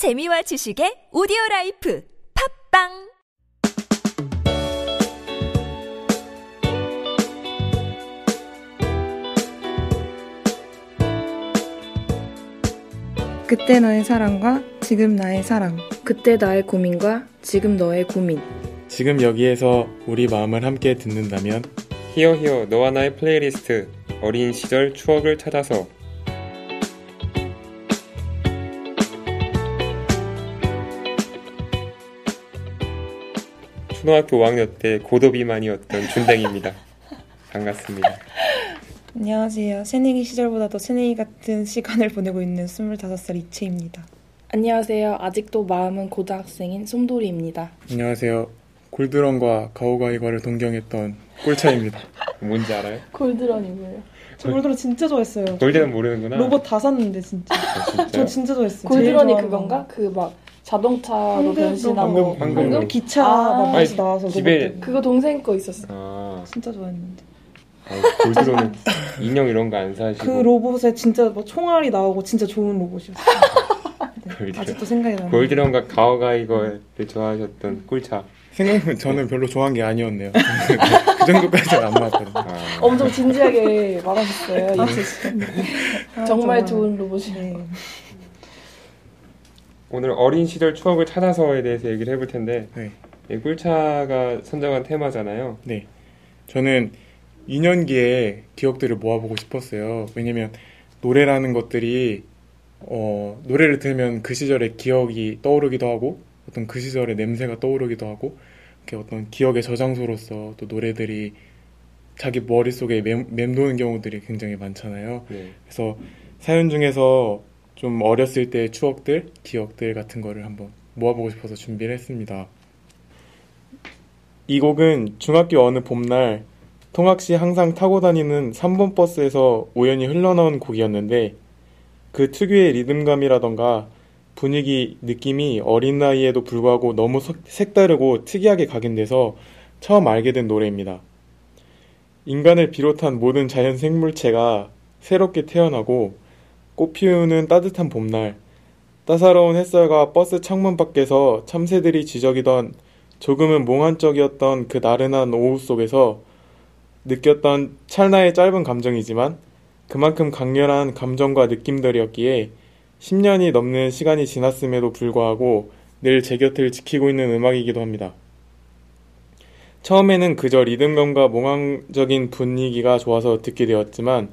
재미와 지식의 오디오 life 팟빵 그때 너의 사랑과 지금 나의 사랑. 그때 나의 고민과 지금 너의 고민. 지금 여기에서 우리 마음을 함께 듣는다면 히어 히어 너와 나의 플레이리스트 어린 시절 추억을 찾아서 초등학교 5학년 때 고도 비만이었던 준댕입니다. 반갑습니다. 안녕하세요. 새내기 시절보다도 새내기 같은 시간을 보내고 있는 25살 이채입니다. 안녕하세요. 아직도 마음은 고등학생인 솜돌이입니다. 안녕하세요. 골드런과 가오가이과를 동경했던 꿀차입니다. 뭔지 알아요? 골드런이 뭐예요? 저 골드런 진짜 좋아했어요. 골드는 모르는구나. 로봇 다 샀는데 진짜. 아, 저 진짜. 진짜 좋아했어요. 골드런이 그건가? 거. 그막 자동차로 변신하고 황금, 황금. 방금 기차 아. 막 아니, 나와서 집에 로봇 그거 동생 거 있었어. 아, 진짜 좋아했는데. 아, 골드로는 인형 이런 거 안 사시고 그 로봇에 진짜 뭐 총알이 나오고 진짜 좋은 로봇이었어요. 네. 아직도 생각이 나요. 골드런과 가오가이거를 좋아하셨던 꿀차. 생각해보면 저는 별로 좋아한 게 아니었네요. 그 정도까지는 안 맞거든요. 아, 엄청 진지하게 말하셨어요. 아, 정말 정말. 좋은 로봇이에요. 네. 오늘 어린 시절 추억을 찾아서에 대해서 얘기를 해볼 텐데 네. 이 꿀차가 선정한 테마잖아요. 네. 저는 2년기에 기억들을 모아보고 싶었어요. 왜냐면 노래라는 것들이 어, 노래를 들으면 그 시절의 기억이 떠오르기도 하고 어떤 그 시절의 냄새가 떠오르기도 하고 이렇게 어떤 기억의 저장소로서 또 노래들이 자기 머릿속에 맴, 맴도는 경우들이 굉장히 많잖아요. 네. 그래서 사연 중에서 좀 어렸을 때의 추억들, 기억들 같은 거를 한번 모아보고 싶어서 준비를 했습니다. 이 곡은 중학교 어느 봄날 통학 시 항상 타고 다니는 3번 버스에서 우연히 흘러나온 곡이었는데 그 특유의 리듬감이라던가 분위기, 느낌이 어린 나이에도 불구하고 너무 석- 색다르고 특이하게 각인돼서 처음 알게 된 노래입니다. 인간을 비롯한 모든 자연 생물체가 새롭게 태어나고 꽃 피우는 따뜻한 봄날, 따사로운 햇살과 버스 창문 밖에서 참새들이 지저귀던 조금은 몽환적이었던 그 나른한 오후 속에서 느꼈던 찰나의 짧은 감정이지만 그만큼 강렬한 감정과 느낌들이었기에 10년이 넘는 시간이 지났음에도 불구하고 늘 제 곁을 지키고 있는 음악이기도 합니다. 처음에는 그저 리듬감과 몽환적인 분위기가 좋아서 듣게 되었지만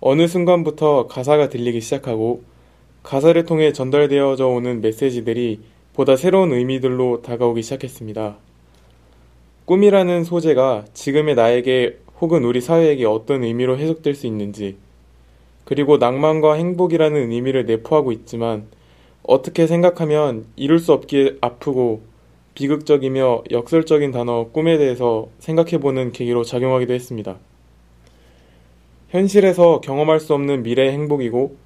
어느 순간부터 가사가 들리기 시작하고 가사를 통해 전달되어져 오는 메시지들이 보다 새로운 의미들로 다가오기 시작했습니다. 꿈이라는 소재가 지금의 나에게 혹은 우리 사회에게 어떤 의미로 해석될 수 있는지, 그리고 낭만과 행복이라는 의미를 내포하고 있지만 어떻게 생각하면 이룰 수 없기에 아프고 비극적이며 역설적인 단어 꿈에 대해서 생각해보는 계기로 작용하기도 했습니다. 현실에서 경험할 수 없는 미래의 행복이고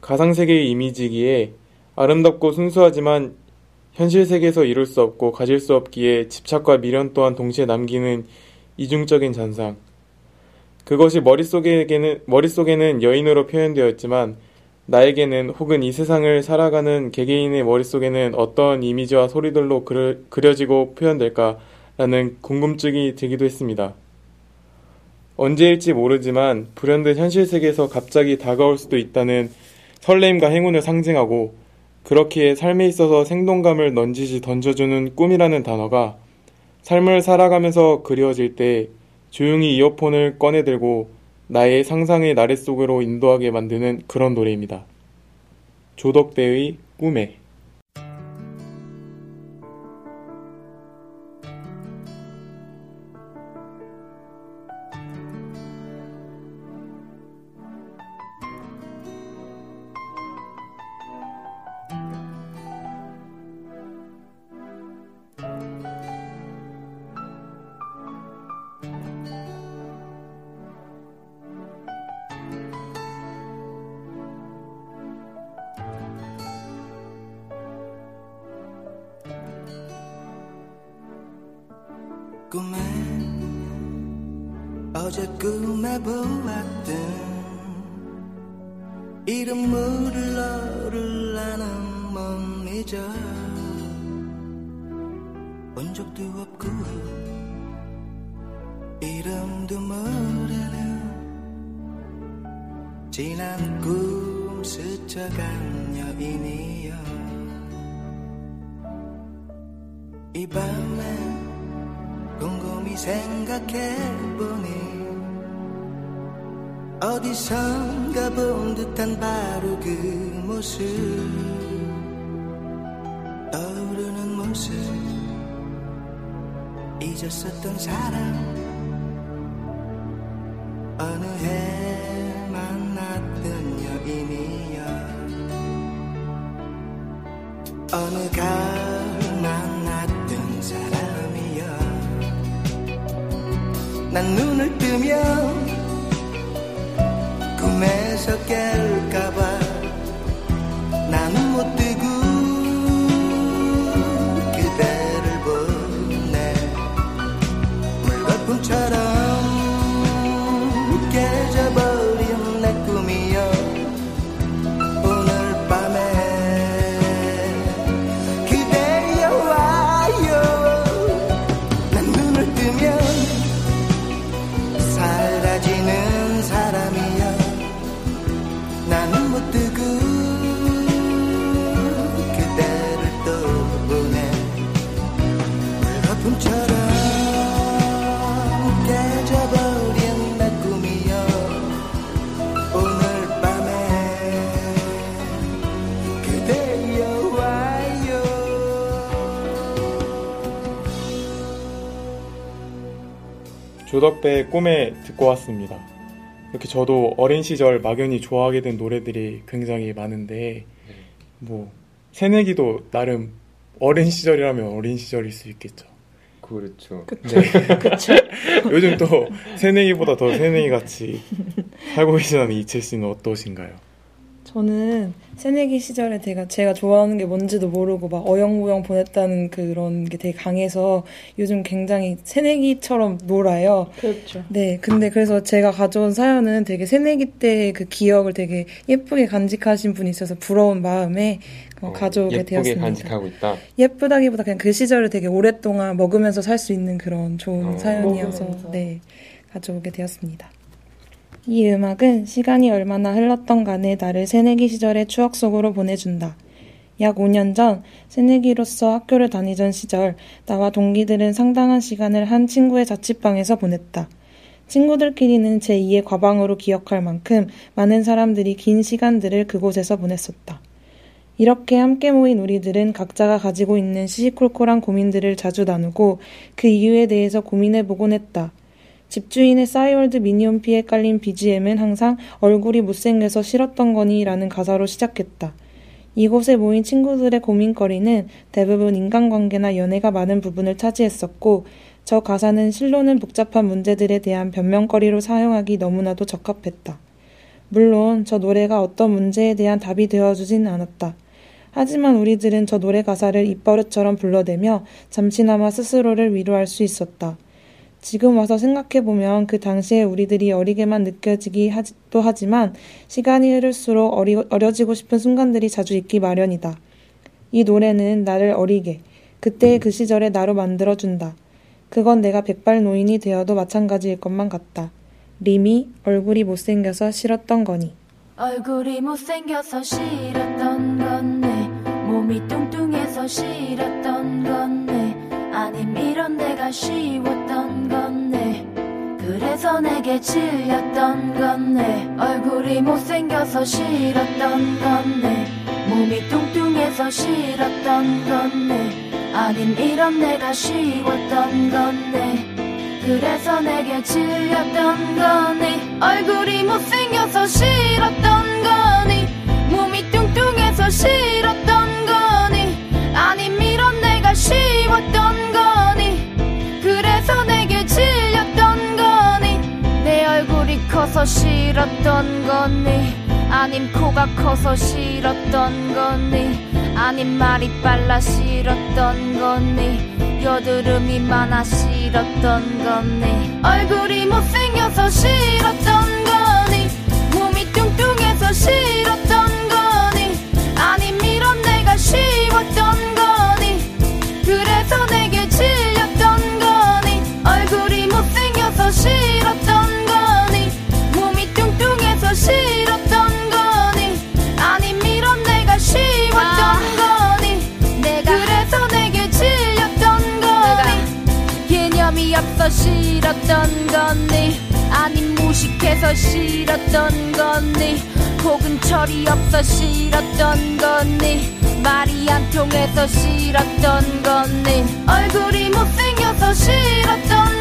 가상세계의 이미지이기에 아름답고 순수하지만 현실 세계에서 이룰 수 없고 가질 수 없기에 집착과 미련 또한 동시에 남기는 이중적인 잔상. 그것이 머릿속에게는, 머릿속에는 여인으로 표현되었지만 나에게는 혹은 이 세상을 살아가는 개개인의 머릿속에는 어떤 이미지와 소리들로 그려, 그려지고 표현될까라는 궁금증이 들기도 했습니다. 언제일지 모르지만 불현듯 현실 세계에서 갑자기 다가올 수도 있다는 설렘과 행운을 상징하고 그렇기에 삶에 있어서 생동감을 넌지시 던져주는 꿈이라는 단어가 삶을 살아가면서 그리워질 때 조용히 이어폰을 꺼내 들고 나의 상상의 나래 속으로 인도하게 만드는 그런 노래입니다. 조덕대의 꿈에 어제 꿈에 보았던 이름 모를 너를 나는 못 잊어 본 적도 없고 이름도 모르는 지난 꿈 스쳐간 여인이여. 이 밤에 곰곰이 생각해보니 어디선가 본 듯한 바로 그 모습. 떠오르는 모습. 잊었었던 사람. 어느 해 만났던 여인이여. 어느 가을 만났던 사람이여. 난 눈을 뜨면 꿈 조덕배의 꿈에 듣고 왔습니다. 이렇게 저도 어린 시절 막연히 좋아하게 된 노래들이 굉장히 많은데 뭐 새내기도 나름 어린 시절이라면 어린 시절일 수 있겠죠. 그렇죠. 네. 요즘 또 새내기보다 더 새내기 같이 살고 계시다는 이채 씨는 어떠신가요? 저는 새내기 시절에 제가 제가 좋아하는 게 뭔지도 모르고 막 어영부영 보냈다는 그런 게 되게 강해서 요즘 굉장히 새내기처럼 놀아요. 그렇죠. 네, 근데 그래서 제가 가져온 사연은 되게 새내기 때 그 기억을 되게 예쁘게 간직하신 분이 있어서 부러운 마음에 어, 가져오게 예쁘게 되었습니다. 간직하고 있다. 예쁘다기보다 그냥 그 시절을 되게 오랫동안 먹으면서 살 수 있는 그런 좋은 어. 사연이어서 먹으면서. 네 가져오게 되었습니다. 이 음악은 시간이 얼마나 흘렀던 간에 나를 새내기 시절의 추억 속으로 보내준다. 약 5년 전 새내기로서 학교를 다니던 시절 나와 동기들은 상당한 시간을 한 친구의 자취방에서 보냈다. 친구들끼리는 제2의 과방으로 기억할 만큼 많은 사람들이 긴 시간들을 그곳에서 보냈었다. 이렇게 함께 모인 우리들은 각자가 가지고 있는 시시콜콜한 고민들을 자주 나누고 그 이유에 대해서 고민해보곤 했다. 집주인의 싸이월드 미니홈피에 깔린 BGM은 항상 얼굴이 못생겨서 싫었던 거니 라는 가사로 시작했다. 이곳에 모인 친구들의 고민거리는 대부분 인간관계나 연애가 많은 부분을 차지했었고 저 가사는 실로는 복잡한 문제들에 대한 변명거리로 사용하기 너무나도 적합했다. 물론 저 노래가 어떤 문제에 대한 답이 되어주진 않았다. 하지만 우리들은 저 노래 가사를 입버릇처럼 불러대며 잠시나마 스스로를 위로할 수 있었다. 지금 와서 생각해보면 그 당시에 우리들이 어리게만 느껴지기 하도 하지만 시간이 흐를수록 어리, 어려지고 싶은 순간들이 자주 있기 마련이다. 이 노래는 나를 어리게, 그때의 그 시절의 나로 만들어준다. 그건 내가 백발 노인이 되어도 마찬가지일 것만 같다. 리미, 얼굴이 못생겨서 싫었던 거니. 얼굴이 못생겨서 싫었던 건데 몸이 뚱뚱해서 싫었던 건데 이런 데가 쉬웠던 건데. 그래서 내게 질렸던 건데. 얼굴이 못생겨서 싫었던 건데. 몸이 뚱뚱해서 싫었던 건데. 아님 이런 내가 쉬웠던 건데. 그래서 내게 질렸던 거니. 얼굴이 못생겨서 싫었던 거니. 몸이 뚱뚱해서 싫었던 거니. 아님 이런 내가 쉬웠던 거니 커서 싫었던 거니? 아님 코가 커서 싫었던 거니? 아님 말이 빨라 싫었던 거니? 여드름이 많아 싫었던 거니? 얼굴이 못생 무식해서 싫었던 거니? 혹은 철이 없어 싫었던 거니? 말이 안 통해서 싫었던 거니? 얼굴이 못생겨서 싫었던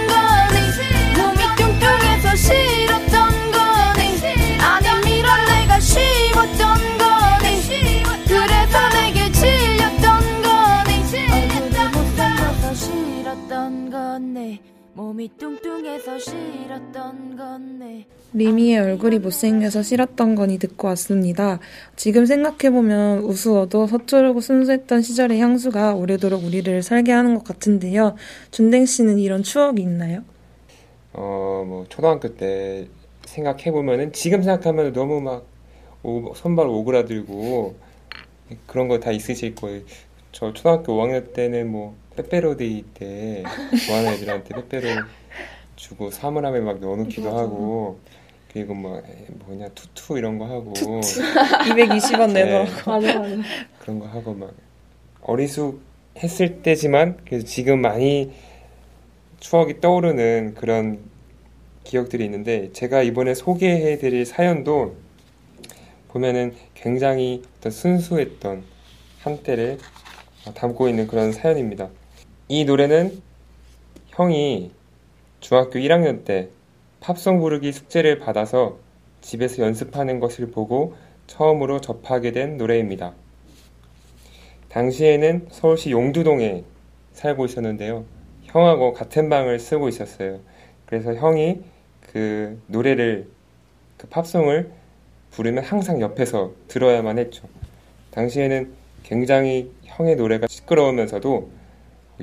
리미의 얼굴이 못생겨서 싫었던 거니 듣고 왔습니다. 지금 생각해보면 우스워도 서투르고 순수했던 시절의 향수가 오래도록 우리를 살게 하는 것 같은데요. 준댕 씨는 이런 추억이 있나요? 어, 뭐, 초등학교 때 생각해보면은, 지금 생각하면 너무 막, 오- 손발 오그라들고, 그런 거 다 있으실 거예요. 저 초등학교 5학년 때는 뭐, 빼빼로데이 때, 좋아하는 애들한테 빼빼로 주고, 사물함에 막 넣어놓기도 하고, 그리고 뭐, 에, 뭐냐, 투투 이런 거 하고, 220원 네. 맞아, 맞아. 그런 거 하고 막, 어리숙했을 때지만, 그래서 지금 많이 추억이 떠오르는 그런 기억들이 있는데 제가 이번에 소개해드릴 사연도 보면은 굉장히 어떤 순수했던 한때를 어, 담고 있는 그런 사연입니다. 이 노래는 형이 중학교 1학년 때 팝송 부르기 숙제를 받아서 집에서 연습하는 것을 보고 처음으로 접하게 된 노래입니다. 당시에는 서울시 용두동에 살고 있었는데요. 형하고 같은 방을 쓰고 있었어요. 그래서 형이 그 노래를 그 팝송을 부르면 항상 옆에서 들어야만 했죠. 당시에는 굉장히 형의 노래가 시끄러우면서도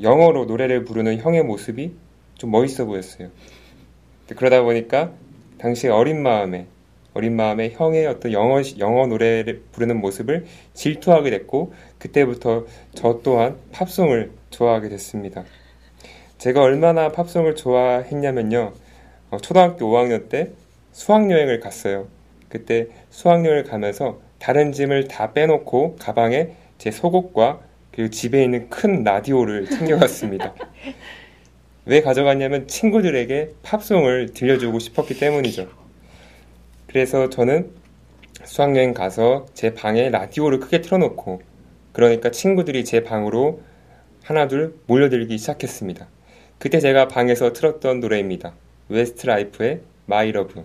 영어로 노래를 부르는 형의 모습이 좀 멋있어 보였어요. 그러다 보니까 당시 어린 마음에 어린 마음에 형의 어떤 영어 영어 노래를 부르는 모습을 질투하게 됐고 그때부터 저 또한 팝송을 좋아하게 됐습니다. 제가 얼마나 팝송을 좋아했냐면요. 어, 초등학교 5학년 때 수학여행을 갔어요. 그때 수학여행을 가면서 다른 짐을 다 빼놓고 가방에 제 속옷과 그리고 집에 있는 큰 라디오를 챙겨갔습니다. 왜 가져갔냐면 친구들에게 팝송을 들려주고 싶었기 때문이죠. 그래서 저는 수학여행 가서 제 방에 라디오를 크게 틀어놓고 그러니까 친구들이 제 방으로 하나둘 몰려들기 시작했습니다. 그때 제가 방에서 틀었던 노래입니다. 웨스트라이프의 마이 러브.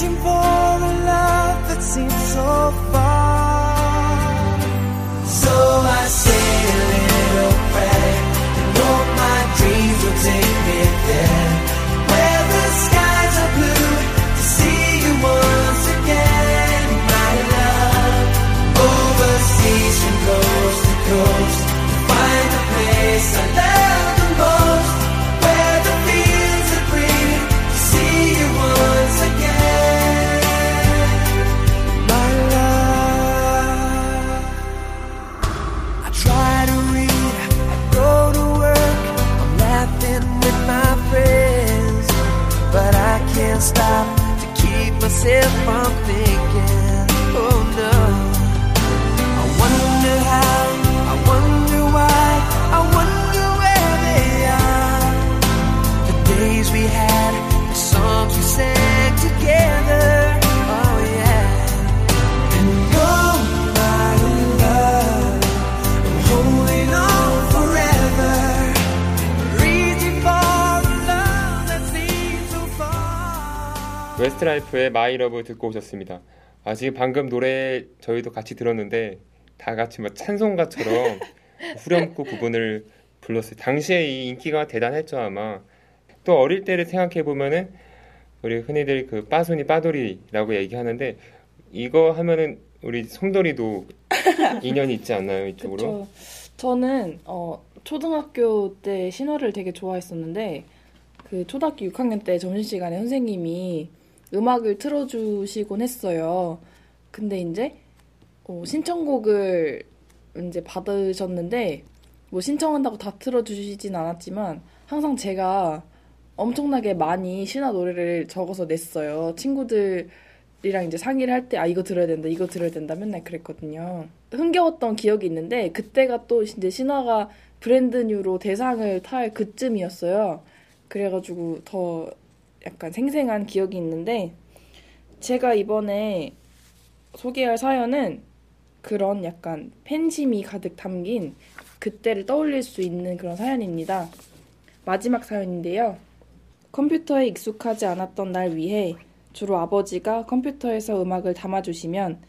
Reaching for a love that seems so far. Days we had, the songs we sang together. Oh yeah. And oh my love, I'm holding on forever, reaching for a love that seems so far. 웨스트라이프의 마이 러브 듣고 오셨습니다. 아, 지금 방금 노래 저희도 같이 들었는데 다 같이 뭐 찬송가처럼 후렴구 부분을 불렀어요. 당시에 이 인기가 대단했죠 아마. 또 어릴 때를 생각해 보면은 우리 흔히들 그 빠순이 빠돌이라고 얘기하는데 이거 하면은 우리 솜돌이도 인연이 있지 않나요 이쪽으로? 그쵸. 저는 어, 초등학교 때 신화를 되게 좋아했었는데 그 초등학교 6학년 때 점심시간에 선생님이 음악을 틀어주시곤 했어요. 근데 이제 어, 신청곡을 이제 받으셨는데 뭐 신청한다고 다 틀어주시진 않았지만 항상 제가 엄청나게 많이 신화 노래를 적어서 냈어요. 친구들이랑 이제 상의를 할 때 아 이거 들어야 된다 이거 들어야 된다 맨날 그랬거든요. 흥겨웠던 기억이 있는데 그때가 또 이제 신화가 브랜드 뉴로 대상을 탈 그쯤이었어요. 그래가지고 더 약간 생생한 기억이 있는데 제가 이번에 소개할 사연은 그런 약간 팬심이 가득 담긴 그때를 떠올릴 수 있는 그런 사연입니다. 마지막 사연인데요. 컴퓨터에 익숙하지 않았던 날 위해 주로 아버지가 컴퓨터에서 음악을 담아주시면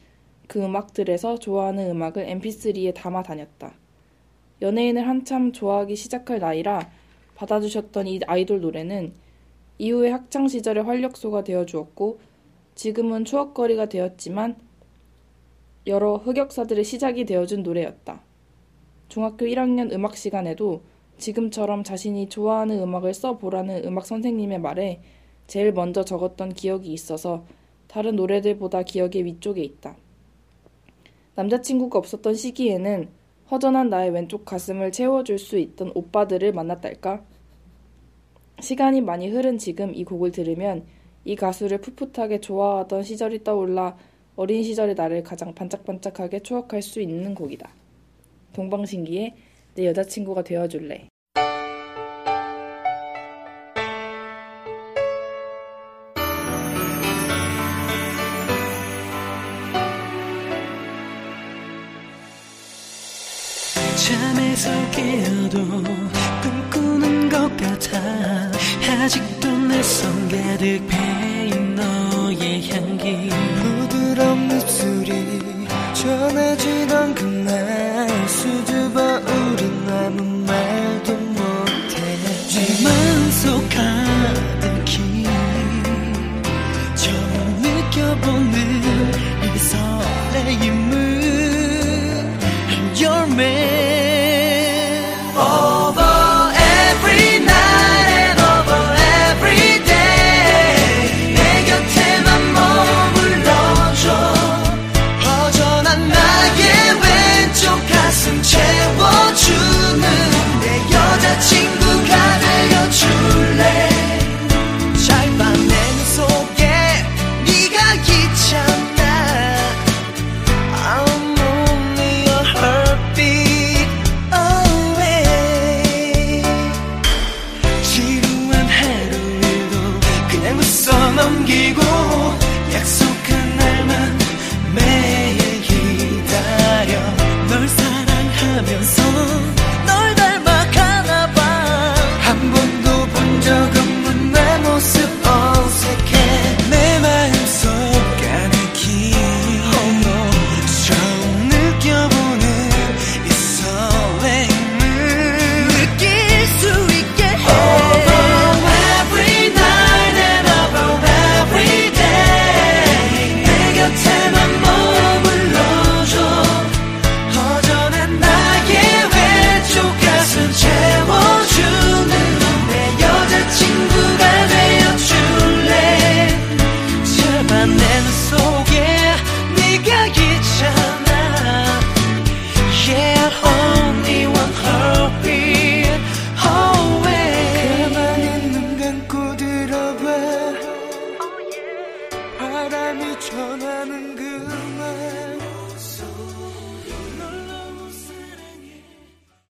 그 음악들에서 좋아하는 음악을 mp3에 담아 다녔다. 연예인을 한참 좋아하기 시작할 나이라 받아주셨던 이 아이돌 노래는 이후에 학창 시절의 활력소가 되어 주었고 지금은 추억거리가 되었지만 여러 흑역사들의 시작이 되어준 노래였다. 중학교 1학년 음악 시간에도 지금처럼 자신이 좋아하는 음악을 써보라는 음악 선생님의 말에 제일 먼저 적었던 기억이 있어서 다른 노래들보다 기억의 위쪽에 있다. 남자친구가 없었던 시기에는 허전한 나의 왼쪽 가슴을 채워줄 수 있던 오빠들을 만났달까? 시간이 많이 흐른 지금 이 곡을 들으면 이 가수를 풋풋하게 좋아하던 시절이 떠올라 어린 시절의 나를 가장 반짝반짝하게 추억할 수 있는 곡이다. 동방신기의 내 여자친구가 되어줄래. 잠에서 깨어도 꿈꾸는 것 같아 아직도 내손 가득 배인 너의 향기 부드러운 입술이 전해지 me.